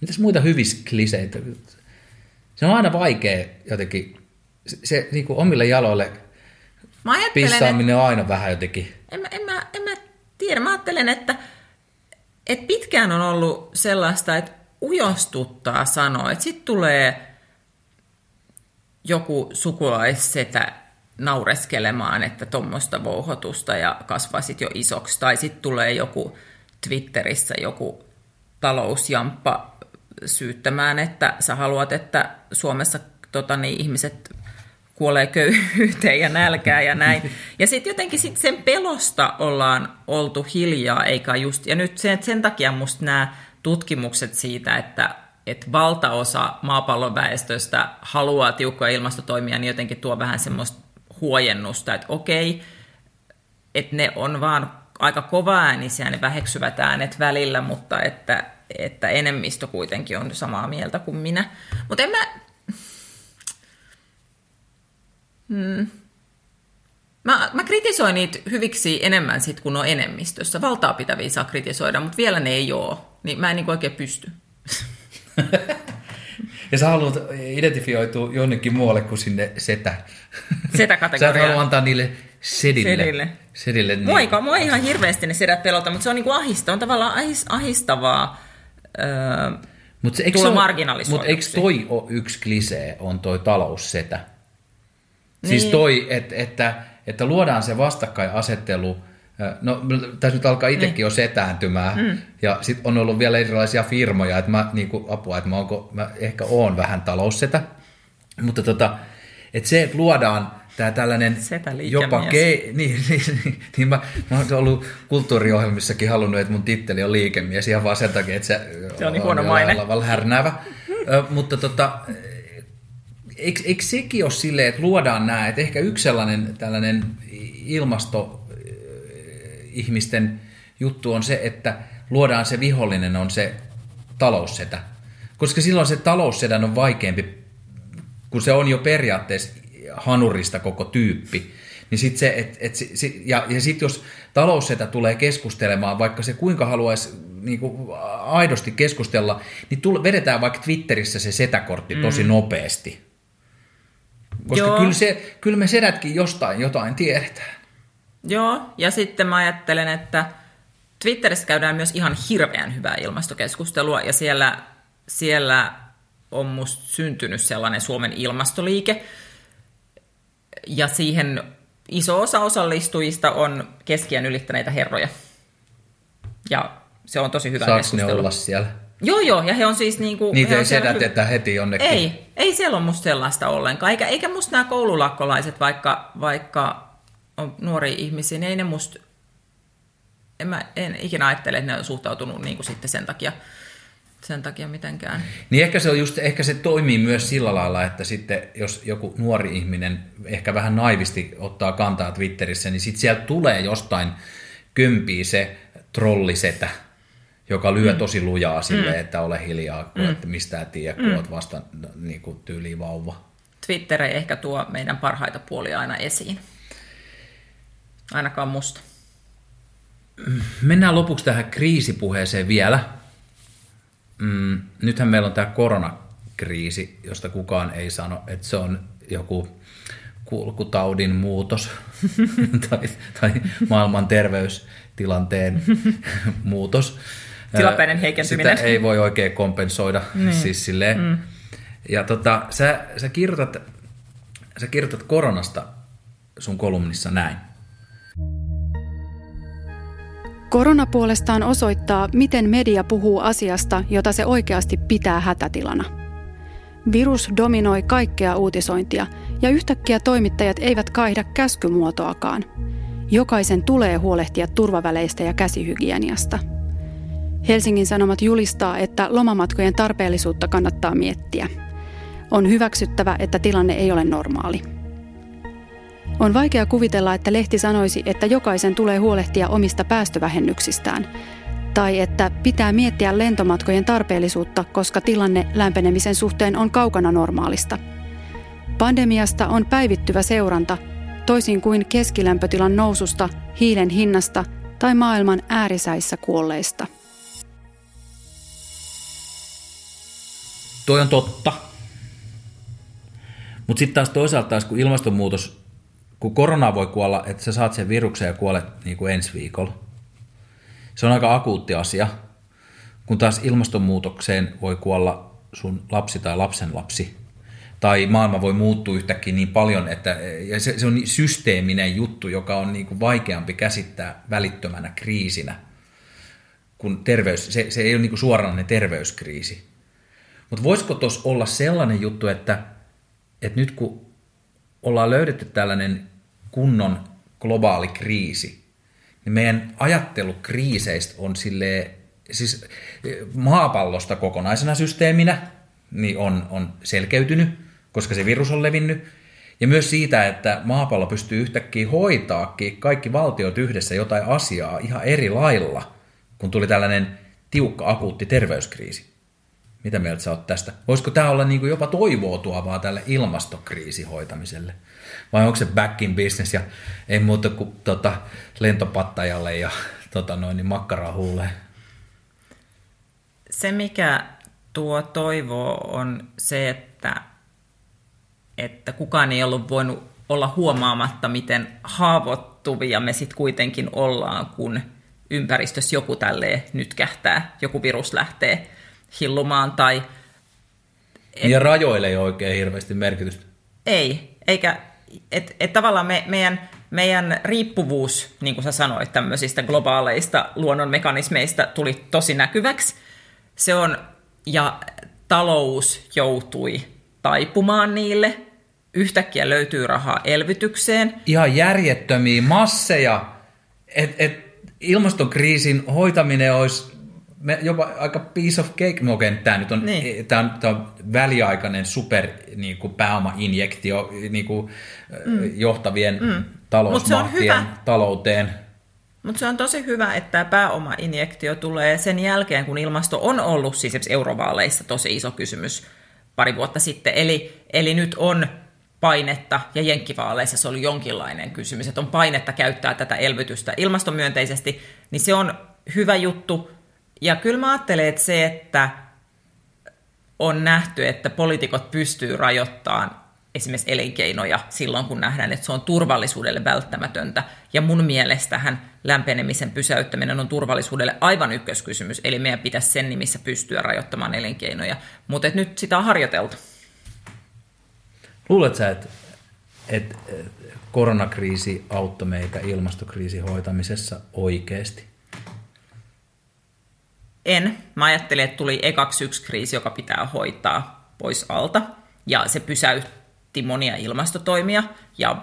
Mitäs muita hyvissä kliseitä? Se on aina vaikea jotenkin, se, se niin kuin omille jaloille mä pissaaminen on aina vähän jotenkin. En mä, en, mä, en mä tiedä, mä ajattelen, että, että pitkään on ollut sellaista, että ujostuttaa sanoa, että sitten tulee joku sukulaissetä naureskelemaan, että tuommoista vouhotusta ja kasvaisit jo isoksi. Tai sitten tulee joku Twitterissä joku talousjamppa syyttämään, että sä haluat, että Suomessa tota, niin, ihmiset kuolee köyhyyteen ja nälkään ja näin. Ja sitten jotenkin sit sen pelosta ollaan oltu hiljaa, eikä just, ja nyt sen, sen takia musta nämä tutkimukset siitä, että että valtaosa maapallon väestöstä haluaa tiukkoja ilmastotoimia, niin jotenkin tuo vähän semmoista huojennusta, että okei, että ne on vaan aika kova äänisiä ne väheksyvät äänet välillä, mutta että, että enemmistö kuitenkin on samaa mieltä kuin minä. Mutta en mä... Hmm. Mä, mä kritisoin niitä hyviksi enemmän sit, kun on enemmistössä. Valtaa pitäviä saa kritisoida, mutta vielä ne ei ole. Niin mä en niin oikein pysty. Ja sä haluat identifioitua jonnekin muualle kuin sinne setä. Setä-kategoriaan. Sä et halua antaa niille sedille. Sedille. sedille niin. Mua, mua ihan hirveästi ne sedät pelota, mutta se on niinku ahista, on tavallaan ahis, ahistavaa öö, Mut se, tulla Mutta eikö toi ole yksi klisee, on toi taloussetä? Siis niin. Siis toi, et, että, että luodaan se vastakkainasettelu – No, tässä nyt alkaa itsekin niin. jo setääntymään. Mm. Ja sitten on ollut vielä erilaisia firmoja, että mä niin kuin, apua, että mä, onko, mä ehkä oon vähän taloussetä. Mutta tota, että se, että luodaan tämä tällainen jopa ke, niin, niin, niin, niin mä, mä oon ollut kulttuuriohjelmissakin halunnut, että mun titteli on liikemies ihan vaan sen takia, että se, se on, niin huono maine. härnäävä. Ö, mutta tota, eikö, eikö sekin ole silleen, että luodaan nämä, että ehkä yksi sellainen tällainen ilmasto ihmisten juttu on se, että luodaan se vihollinen on se taloussetä. Koska silloin se taloussedän on vaikeampi, kun se on jo periaatteessa hanurista koko tyyppi. Niin sit se, et, et, ja, ja sitten jos taloussetä tulee keskustelemaan, vaikka se kuinka haluaisi niin kuin aidosti keskustella, niin tull, vedetään vaikka Twitterissä se setäkortti tosi mm. nopeasti. Koska kyllä, se, kyllä me sedätkin jostain jotain tiedetään. Joo, ja sitten mä ajattelen, että Twitterissä käydään myös ihan hirveän hyvää ilmastokeskustelua, ja siellä, siellä on musta syntynyt sellainen Suomen ilmastoliike, ja siihen iso osa osallistujista on keskiän ylittäneitä herroja. Ja se on tosi hyvä Saanko keskustelu. ne olla siellä? Joo, joo, ja he on siis niin kuin... Niitä ei sedätetä hy... heti jonnekin. Ei, ei siellä ole musta sellaista ollenkaan. Eikä, eikä musta nämä koululakkolaiset, vaikka, vaikka on nuoria ihmisiä, niin ei ne musta... En, mä, en ikinä ajattele, että ne on suhtautunut niin kuin sitten sen takia sen takia mitenkään. Niin ehkä se, on just, ehkä se toimii myös sillä lailla, että sitten jos joku nuori ihminen ehkä vähän naivisti ottaa kantaa Twitterissä, niin sitten sieltä tulee jostain kömpii se trollisetä, joka lyö mm. tosi lujaa sille, mm. että ole hiljaa, kun mm. et mistään tiedä, kun mm. olet vasta niin kuin tyyliin vauva. Twitter ei ehkä tuo meidän parhaita puolia aina esiin. Ainakaan musta. Mennään lopuksi tähän kriisipuheeseen vielä. Mm, nythän meillä on tämä koronakriisi, josta kukaan ei sano, että se on joku kulkutaudin muutos tai, tai maailman terveystilanteen muutos. Tilapäinen heikentyminen. Sitä ei voi oikein kompensoida. Niin. Siis silleen. Mm. Ja tota, sä, sä, kirjoitat, sä kirjoitat koronasta sun kolumnissa näin. Korona puolestaan osoittaa, miten media puhuu asiasta, jota se oikeasti pitää hätätilana. Virus dominoi kaikkea uutisointia ja yhtäkkiä toimittajat eivät kaihda käskymuotoakaan. Jokaisen tulee huolehtia turvaväleistä ja käsihygieniasta. Helsingin Sanomat julistaa, että lomamatkojen tarpeellisuutta kannattaa miettiä. On hyväksyttävä, että tilanne ei ole normaali. On vaikea kuvitella, että lehti sanoisi, että jokaisen tulee huolehtia omista päästövähennyksistään, tai että pitää miettiä lentomatkojen tarpeellisuutta, koska tilanne lämpenemisen suhteen on kaukana normaalista. Pandemiasta on päivittyvä seuranta, toisin kuin keskilämpötilan noususta, hiilen hinnasta tai maailman äärisäissä kuolleista. Toi on totta. Mutta sitten taas toisaalta kun ilmastonmuutos kun korona voi kuolla, että sä saat sen viruksen ja kuolet niin kuin ensi viikolla. Se on aika akuutti asia. Kun taas ilmastonmuutokseen voi kuolla sun lapsi tai lapsen lapsi. Tai maailma voi muuttua yhtäkkiä niin paljon, että ja se, se on niin systeeminen juttu, joka on niin kuin vaikeampi käsittää välittömänä kriisinä. Kun terveys, se, se ei ole niin kuin suoranainen terveyskriisi. Mutta voisiko tuossa olla sellainen juttu, että, että nyt kun ollaan löydetty tällainen kunnon globaali kriisi, niin meidän ajattelu kriiseistä on sille siis maapallosta kokonaisena systeeminä niin on, on selkeytynyt, koska se virus on levinnyt. Ja myös siitä, että maapallo pystyy yhtäkkiä hoitaakin kaikki valtiot yhdessä jotain asiaa ihan eri lailla, kun tuli tällainen tiukka akuutti terveyskriisi. Mitä mieltä sä oot tästä? Voisiko tämä olla niin jopa toivoa tuovaa tälle ilmastokriisi hoitamiselle? Vai onko se back in business ja ei muuta kuin tota, lentopattajalle ja tota, noin, niin makkarahuulle. Se, mikä tuo toivo on se, että, että kukaan ei ollut voinut olla huomaamatta, miten haavoittuvia me sitten kuitenkin ollaan, kun ympäristössä joku tälleen nyt kähtää, joku virus lähtee hillumaan tai... Et, ja rajoille ei oikein hirveästi merkitystä. Ei, eikä että et tavallaan me, meidän, meidän riippuvuus, niin kuin sä sanoit, tämmöisistä globaaleista luonnonmekanismeista tuli tosi näkyväksi. Se on, ja talous joutui taipumaan niille, yhtäkkiä löytyy rahaa elvytykseen. Ihan järjettömiä masseja, että et ilmastokriisin hoitaminen olisi me jopa aika piece of cake, no okei, tämä nyt on, niin. tämä on, tämä on väliaikainen super niin kuin pääomainjektio niin kuin, mm. johtavien mm. talousmahtien talouteen. Mutta se on tosi hyvä, että tämä pääomainjektio tulee sen jälkeen, kun ilmasto on ollut siis eurovaaleissa tosi iso kysymys pari vuotta sitten. Eli, eli nyt on painetta, ja jenkkivaaleissa se oli jonkinlainen kysymys, että on painetta käyttää tätä elvytystä ilmastomyönteisesti, niin se on hyvä juttu. Ja kyllä mä ajattelen, että se, että on nähty, että poliitikot pystyy rajoittamaan esimerkiksi elinkeinoja silloin, kun nähdään, että se on turvallisuudelle välttämätöntä. Ja mun mielestähän lämpenemisen pysäyttäminen on turvallisuudelle aivan ykköskysymys, eli meidän pitäisi sen nimissä pystyä rajoittamaan elinkeinoja. Mutta nyt sitä on harjoiteltu. Luuletko sä, että, että koronakriisi auttoi meitä ilmastokriisin hoitamisessa oikeasti? En. Mä ajattelin, että tuli ekaksi yksi kriisi, joka pitää hoitaa pois alta. Ja se pysäytti monia ilmastotoimia ja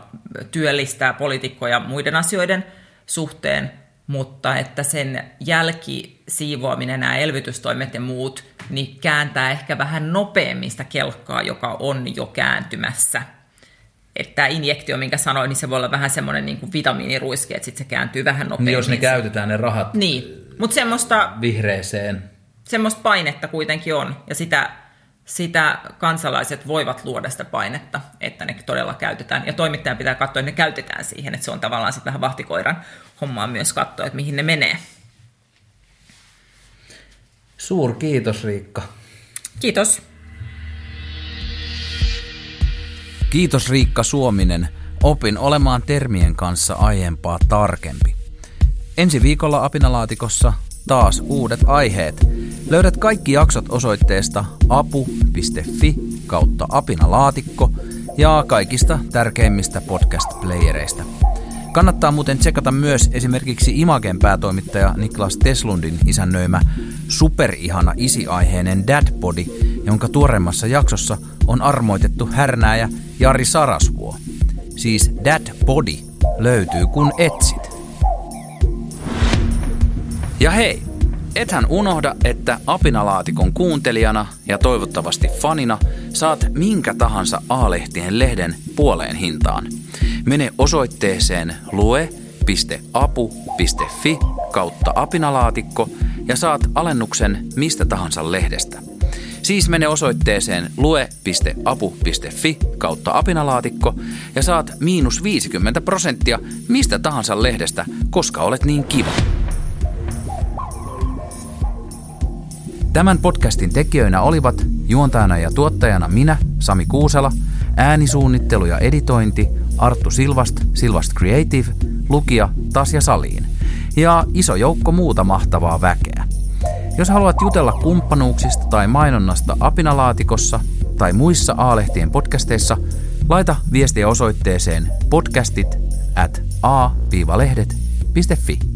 työllistää poliitikkoja muiden asioiden suhteen, mutta että sen jälkisiivoaminen, nämä elvytystoimet ja muut, niin kääntää ehkä vähän nopeammin sitä kelkkaa, joka on jo kääntymässä. Että tämä injektio, minkä sanoin, niin se voi olla vähän semmoinen niin kuin vitamiiniruiske, että sitten se kääntyy vähän nopeammin. Niin jos ne käytetään ne rahat niin. Mut semmoista, vihreeseen. Semmoista painetta kuitenkin on, ja sitä, sitä kansalaiset voivat luoda sitä painetta, että ne todella käytetään. Ja toimittajan pitää katsoa, että ne käytetään siihen, että se on tavallaan sitten vähän vahtikoiran hommaa myös katsoa, että mihin ne menee. Suur kiitos Riikka. Kiitos. Kiitos Riikka Suominen. Opin olemaan termien kanssa aiempaa tarkempi. Ensi viikolla Apinalaatikossa taas uudet aiheet. Löydät kaikki jaksot osoitteesta apu.fi kautta apinalaatikko ja kaikista tärkeimmistä podcast-playereista. Kannattaa muuten tsekata myös esimerkiksi Imagen päätoimittaja Niklas Teslundin isännöimä superihana isi-aiheinen Dad Body, jonka tuoreimmassa jaksossa on armoitettu härnääjä Jari Sarasvuo. Siis Dad Body löytyy kun etsit. Ja hei, ethän unohda, että apinalaatikon kuuntelijana ja toivottavasti fanina saat minkä tahansa A-lehtien lehden puoleen hintaan. Mene osoitteeseen lue.apu.fi kautta apinalaatikko ja saat alennuksen mistä tahansa lehdestä. Siis mene osoitteeseen lue.apu.fi kautta apinalaatikko ja saat miinus 50 prosenttia mistä tahansa lehdestä, koska olet niin kiva. Tämän podcastin tekijöinä olivat juontajana ja tuottajana minä, Sami Kuusela, äänisuunnittelu ja editointi Arttu Silvast, Silvast Creative, lukija Tasja Saliin ja iso joukko muuta mahtavaa väkeä. Jos haluat jutella kumppanuuksista tai mainonnasta Apinalaatikossa tai muissa A-lehtien podcasteissa, laita viestiä osoitteeseen podcastit at a-lehdet.fi.